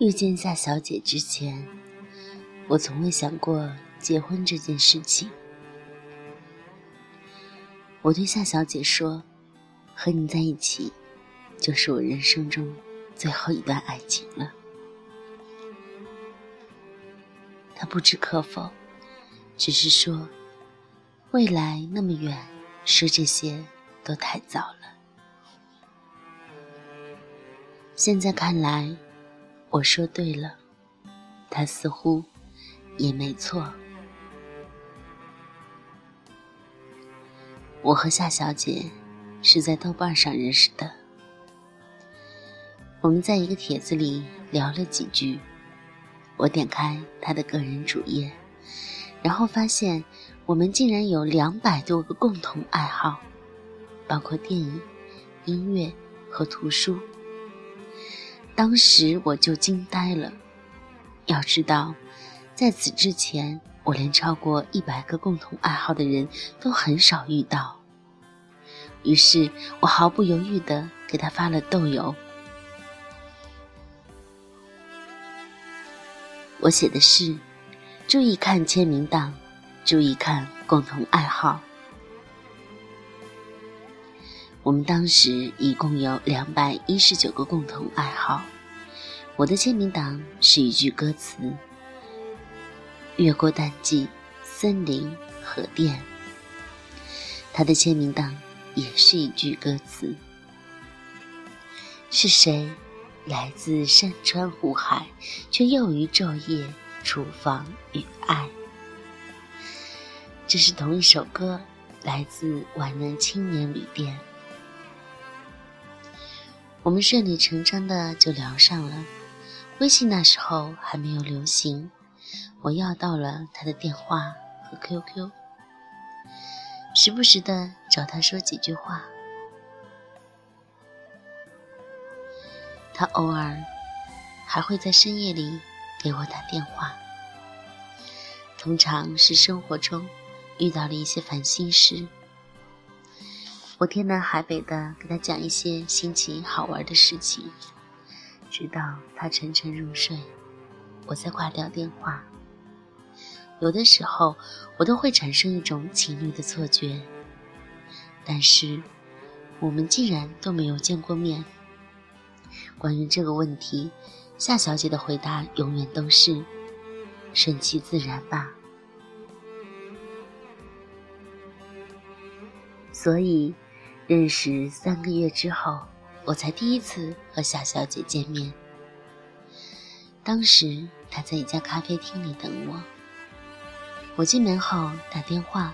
遇见夏小姐之前，我从未想过结婚这件事情。我对夏小姐说：“和你在一起，就是我人生中最后一段爱情了。”她不知可否，只是说：“未来那么远，说这些都太早了。”现在看来。我说对了，他似乎也没错。我和夏小姐是在豆瓣上认识的，我们在一个帖子里聊了几句。我点开她的个人主页，然后发现我们竟然有两百多个共同爱好，包括电影、音乐和图书。当时我就惊呆了。要知道，在此之前，我连超过一百个共同爱好的人都很少遇到。于是我毫不犹豫地给他发了豆油。我写的是：注意看签名档，注意看共同爱好。我们当时一共有两百一十九个共同爱好。我的签名档是一句歌词：“越过淡季，森林和电。”他的签名档也是一句歌词：“是谁来自山川湖海，却又于昼夜厨房与爱？”这是同一首歌，来自《皖南青年旅店》。我们顺理成章的就聊上了。微信那时候还没有流行，我要到了他的电话和 QQ，时不时的找他说几句话。他偶尔还会在深夜里给我打电话，通常是生活中遇到了一些烦心事，我天南海北的给他讲一些新奇好玩的事情。直到他沉沉入睡，我才挂掉电话。有的时候，我都会产生一种情侣的错觉。但是，我们竟然都没有见过面。关于这个问题，夏小姐的回答永远都是“顺其自然吧”。所以，认识三个月之后。我才第一次和夏小姐见面。当时她在一家咖啡厅里等我。我进门后打电话，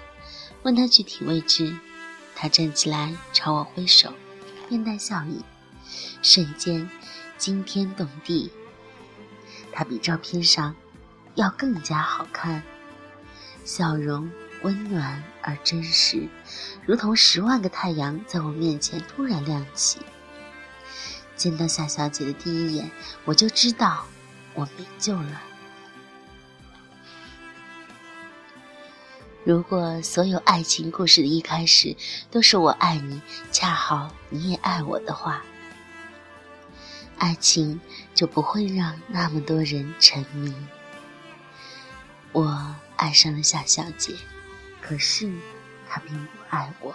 问她具体位置。她站起来朝我挥手，面带笑意，瞬间惊天动地。她比照片上要更加好看，笑容温暖而真实，如同十万个太阳在我面前突然亮起。见到夏小姐的第一眼，我就知道我没救了。如果所有爱情故事的一开始都是我爱你，恰好你也爱我的话，爱情就不会让那么多人沉迷。我爱上了夏小姐，可是他并不爱我。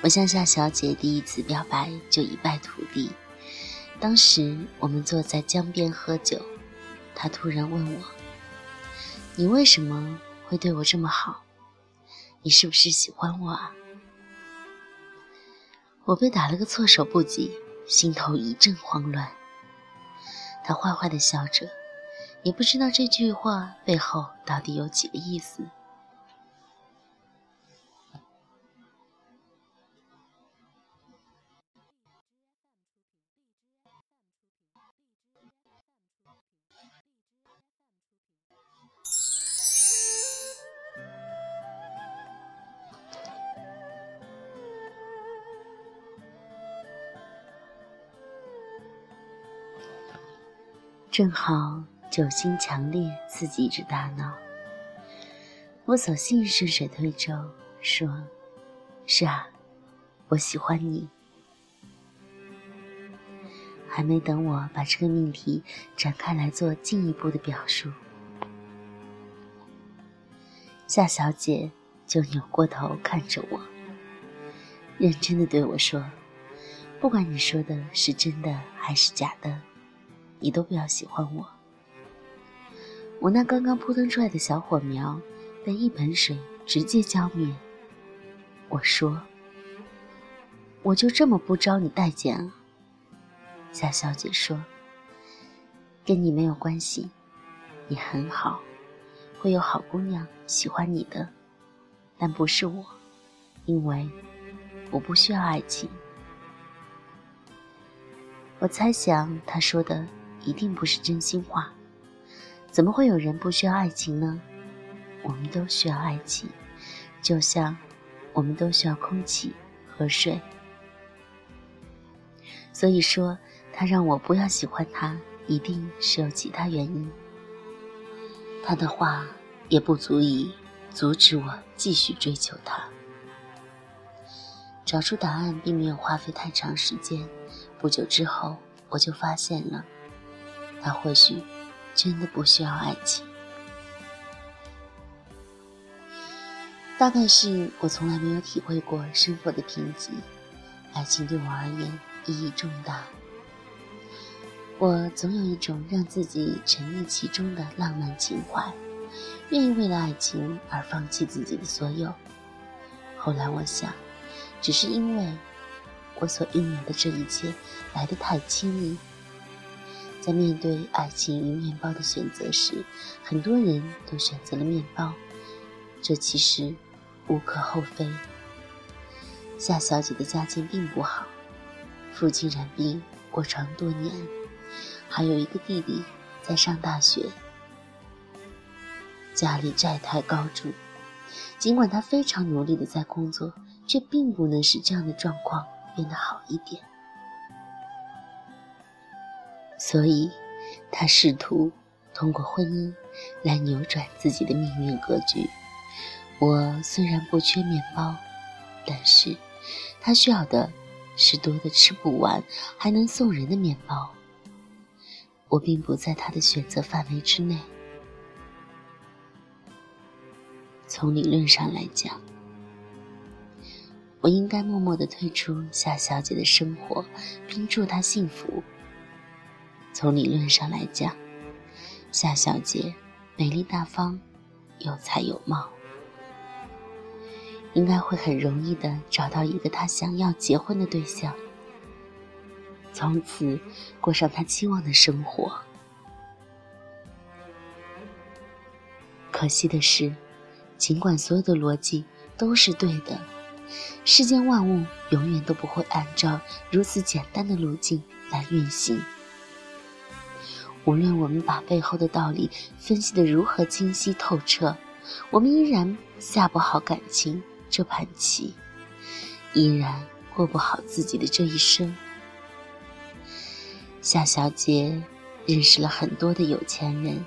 我向夏小姐第一次表白就一败涂地。当时我们坐在江边喝酒，她突然问我：“你为什么会对我这么好？你是不是喜欢我啊？”我被打了个措手不及，心头一阵慌乱。她坏坏的笑着，也不知道这句话背后到底有几个意思。正好酒精强烈刺激着大脑，我索性顺水推舟说：“是啊，我喜欢你。”还没等我把这个命题展开来做进一步的表述，夏小姐就扭过头看着我，认真的对我说：“不管你说的是真的还是假的，你都不要喜欢我。”我那刚刚扑腾出来的小火苗，被一盆水直接浇灭。我说：“我就这么不招你待见啊？”夏小姐说：“跟你没有关系，你很好，会有好姑娘喜欢你的，但不是我，因为我不需要爱情。”我猜想她说的一定不是真心话。怎么会有人不需要爱情呢？我们都需要爱情，就像我们都需要空气和水。所以说，他让我不要喜欢他，一定是有其他原因。他的话也不足以阻止我继续追求他。找出答案并没有花费太长时间，不久之后我就发现了，他或许。真的不需要爱情，大概是我从来没有体会过生活的贫瘠，爱情对我而言意义重大。我总有一种让自己沉溺其中的浪漫情怀，愿意为了爱情而放弃自己的所有。后来我想，只是因为我所拥有的这一切来得太轻易。在面对爱情与面包的选择时，很多人都选择了面包，这其实无可厚非。夏小姐的家境并不好，父亲染病卧床多年，还有一个弟弟在上大学，家里债台高筑。尽管她非常努力的在工作，却并不能使这样的状况变得好一点。所以，他试图通过婚姻来扭转自己的命运格局。我虽然不缺面包，但是他需要的是多的吃不完还能送人的面包。我并不在他的选择范围之内。从理论上来讲，我应该默默的退出夏小姐的生活，并祝她幸福。从理论上来讲，夏小姐美丽大方，有才有貌，应该会很容易的找到一个她想要结婚的对象，从此过上她期望的生活。可惜的是，尽管所有的逻辑都是对的，世间万物永远都不会按照如此简单的路径来运行。无论我们把背后的道理分析得如何清晰透彻，我们依然下不好感情这盘棋，依然过不好自己的这一生。夏小姐认识了很多的有钱人，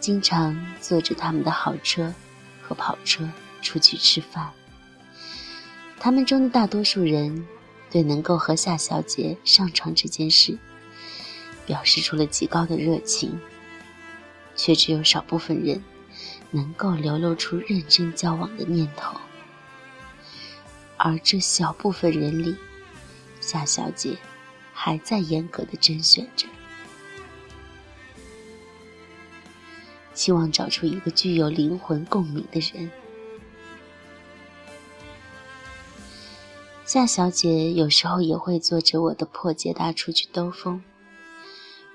经常坐着他们的豪车和跑车出去吃饭。他们中的大多数人，对能够和夏小姐上床这件事。表示出了极高的热情，却只有少部分人能够流露出认真交往的念头。而这小部分人里，夏小姐还在严格的甄选着，希望找出一个具有灵魂共鸣的人。夏小姐有时候也会坐着我的破捷达出去兜风。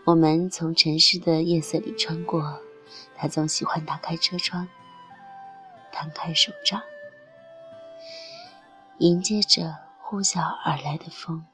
我们从城市的夜色里穿过，他总喜欢打开车窗，摊开手掌，迎接着呼啸而来的风。